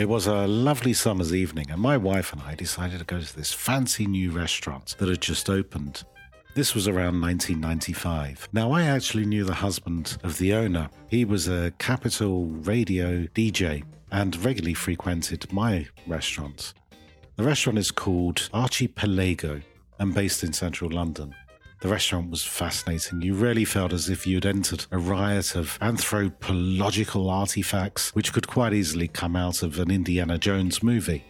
It was a lovely summer's evening, and my wife and I decided to go to this fancy new restaurant that had just opened. This was around 1995. Now, I actually knew the husband of the owner. He was a Capital radio DJ and regularly frequented my restaurant. The restaurant is called Archipelago and based in central London. The restaurant was fascinating. You really felt as if you'd entered a riot of anthropological artifacts, which could quite easily come out of an Indiana Jones movie.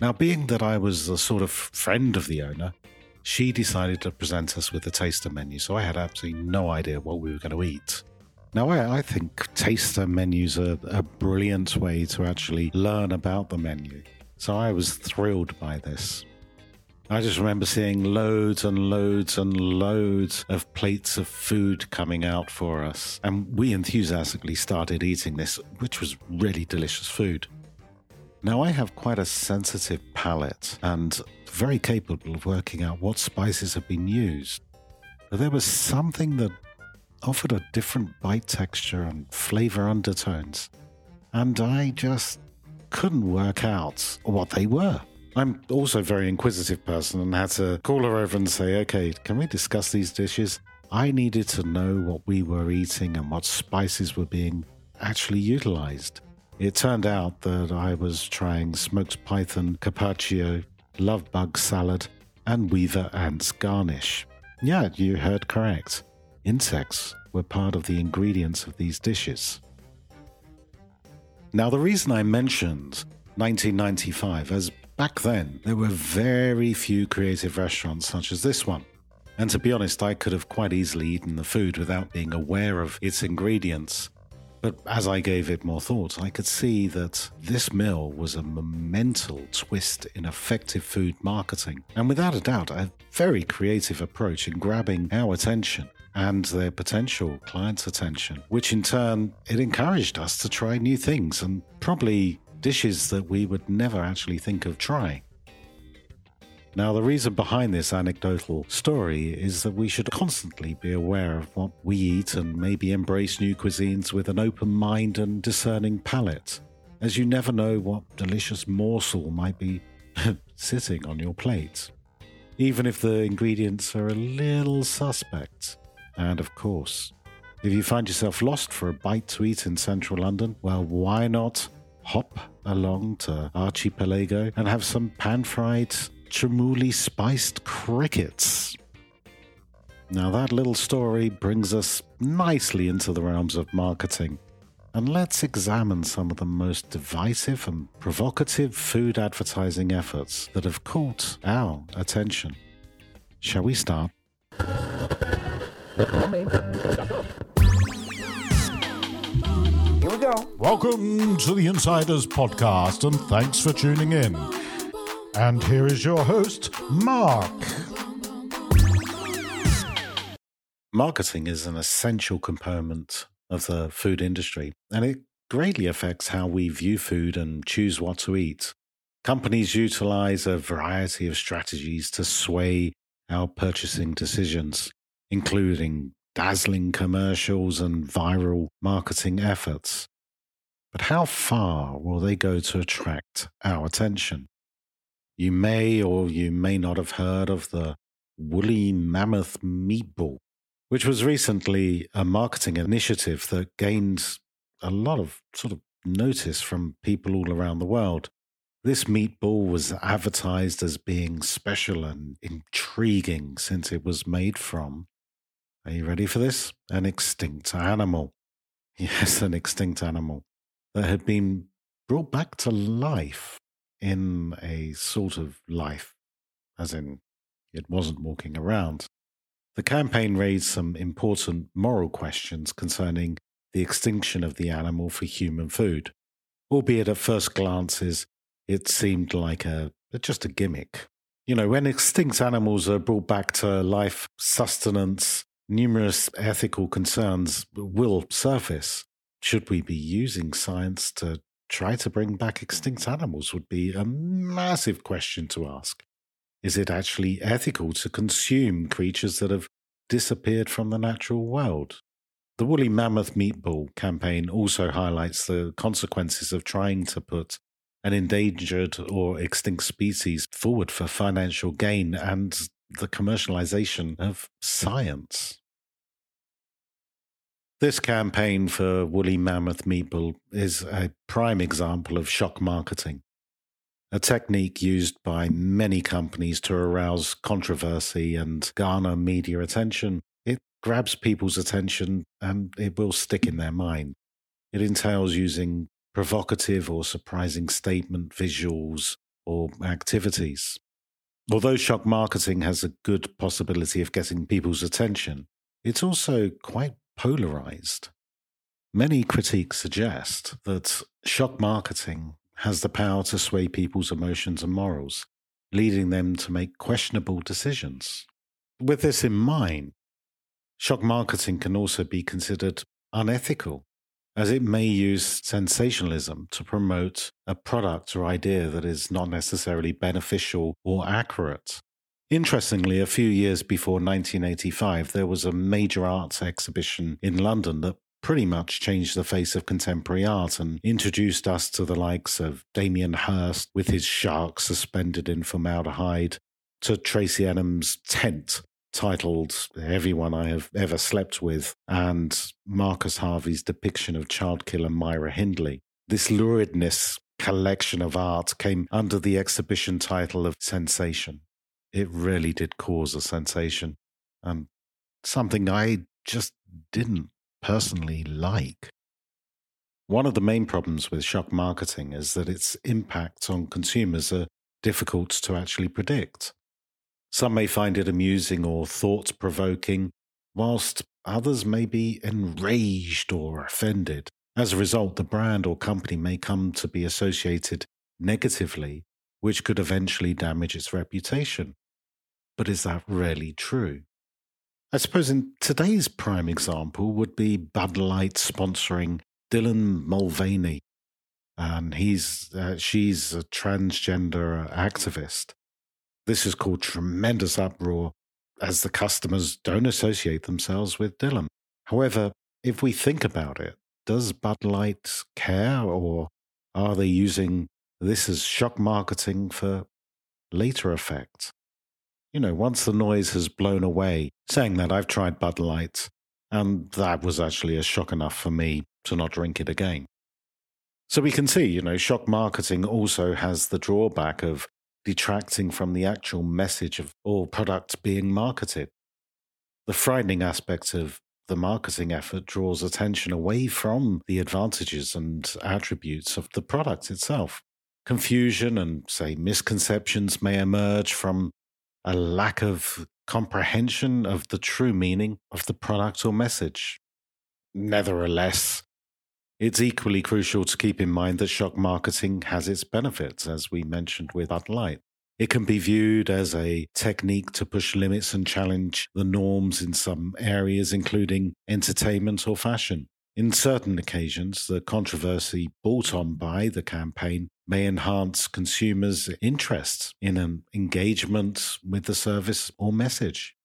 Now, being that I was a sort of friend of the owner, she decided to present us with a taster menu, so I had absolutely no idea what we were going to eat. Now, I, I think taster menus are a brilliant way to actually learn about the menu, so I was thrilled by this. I just remember seeing loads and loads and loads of plates of food coming out for us. And we enthusiastically started eating this, which was really delicious food. Now, I have quite a sensitive palate and very capable of working out what spices have been used. But there was something that offered a different bite texture and flavor undertones. And I just couldn't work out what they were. I'm also a very inquisitive person and had to call her over and say, okay, can we discuss these dishes? I needed to know what we were eating and what spices were being actually utilized. It turned out that I was trying smoked python, carpaccio, love bug salad, and weaver ants garnish. Yeah, you heard correct. Insects were part of the ingredients of these dishes. Now, the reason I mentioned 1995 as Back then, there were very few creative restaurants such as this one. And to be honest, I could have quite easily eaten the food without being aware of its ingredients. But as I gave it more thought, I could see that this meal was a monumental twist in effective food marketing, and without a doubt, a very creative approach in grabbing our attention and their potential clients' attention, which in turn it encouraged us to try new things and probably dishes that we would never actually think of trying. Now, the reason behind this anecdotal story is that we should constantly be aware of what we eat and maybe embrace new cuisines with an open mind and discerning palate, as you never know what delicious morsel might be sitting on your plate, even if the ingredients are a little suspect. And of course, if you find yourself lost for a bite to eat in central London, well, why not hop along to Archipelago and have some pan fried chermoula spiced crickets. Now, that little story brings us nicely into the realms of marketing. And let's examine some of the most divisive and provocative food advertising efforts that have caught our attention. Shall we start? We go. Welcome to the Insiders Podcast, and thanks for tuning in. And here is your host, Mark. Marketing is an essential component of the food industry, and it greatly affects how we view food and choose what to eat. Companies utilize a variety of strategies to sway our purchasing decisions, including dazzling commercials and viral marketing efforts. But how far will they go to attract our attention? You may or you may not have heard of the woolly mammoth meatball, which was recently a marketing initiative that gained a lot of sort of notice from people all around the world. This meatball was advertised as being special and intriguing since it was made from are you ready for this? An extinct animal. Yes, an extinct animal that had been brought back to life in a sort of life, as in it wasn't walking around. The campaign raised some important moral questions concerning the extinction of the animal for human food, albeit at first glances it seemed like a just a gimmick. You know, when extinct animals are brought back to life, sustenance, numerous ethical concerns will surface. Should we be using science to try to bring back extinct animals? Would be a massive question to ask. Is it actually ethical to consume creatures that have disappeared from the natural world? The Woolly Mammoth Meatball campaign also highlights the consequences of trying to put an endangered or extinct species forward for financial gain and the commercialization of science. This campaign for Woolly Mammoth Meatball is a prime example of shock marketing, a technique used by many companies to arouse controversy and garner media attention. It grabs people's attention and it will stick in their mind. It entails using provocative or surprising statement visuals or activities. Although shock marketing has a good possibility of getting people's attention, it's also quite polarized. Many critiques suggest that shock marketing has the power to sway people's emotions and morals, leading them to make questionable decisions. With this in mind, shock marketing can also be considered unethical as it may use sensationalism to promote a product or idea that is not necessarily beneficial or accurate. Interestingly, a few years before 1985, there was a major arts exhibition in London that pretty much changed the face of contemporary art and introduced us to the likes of Damien Hirst with his shark suspended in formaldehyde, to Tracey Emin's tent titled Everyone I Have Ever Slept With, and Marcus Harvey's depiction of child killer Myra Hindley. This luridness collection of art came under the exhibition title of Sensation. It really did cause a sensation, and something I just didn't personally like. One of the main problems with shock marketing is that its impacts on consumers are difficult to actually predict. Some may find it amusing or thought provoking, whilst others may be enraged or offended. As a result, the brand or company may come to be associated negatively, which could eventually damage its reputation. But is that really true? I suppose in today's prime example would be Bud Light sponsoring Dylan Mulvaney. And he's uh, she's a transgender activist. This has caused tremendous uproar as the customers don't associate themselves with Dylan. However, if we think about it, does Bud Light care or are they using this as shock marketing for later effect? You know, once the noise has blown away, saying that I've tried Bud Light and that was actually a shock enough for me to not drink it again. So we can see, you know, shock marketing also has the drawback of detracting from the actual message of all products being marketed. The frightening aspect of the marketing effort draws attention away from the advantages and attributes of the product itself. Confusion and, say, misconceptions may emerge from a lack of comprehension of the true meaning of the product or message. Nevertheless, it's equally crucial to keep in mind that shock marketing has its benefits, as we mentioned with Bud Light. It can be viewed as a technique to push limits and challenge the norms in some areas, including entertainment or fashion. In certain occasions, the controversy brought on by the campaign may enhance consumers' interest in an engagement with the service or message.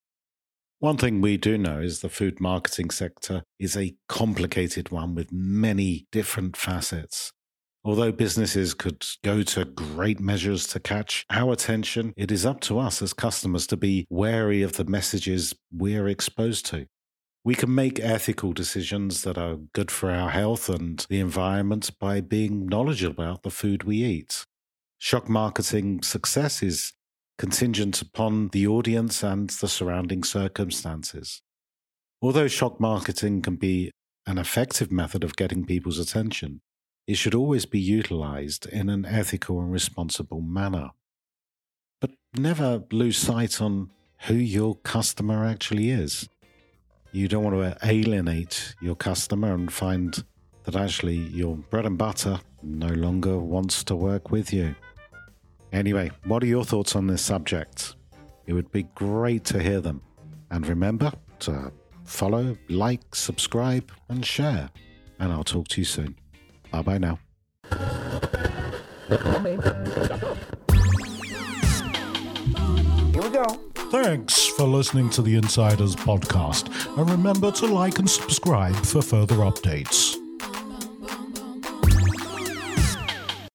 One thing we do know is the food marketing sector is a complicated one with many different facets. Although businesses could go to great measures to catch our attention, it is up to us as customers to be wary of the messages we're exposed to. We can make ethical decisions that are good for our health and the environment by being knowledgeable about the food we eat. Shock marketing success is contingent upon the audience and the surrounding circumstances. Although shock marketing can be an effective method of getting people's attention, it should always be utilized in an ethical and responsible manner. But never lose sight on who your customer actually is. You don't want to alienate your customer and find that actually your bread and butter no longer wants to work with you. Anyway, what are your thoughts on this subject? It would be great to hear them. And remember to follow, like, subscribe, and share. And I'll talk to you soon. Bye bye now. Here we go. Thanks for listening to the Insiders Podcast. And remember to like and subscribe for further updates.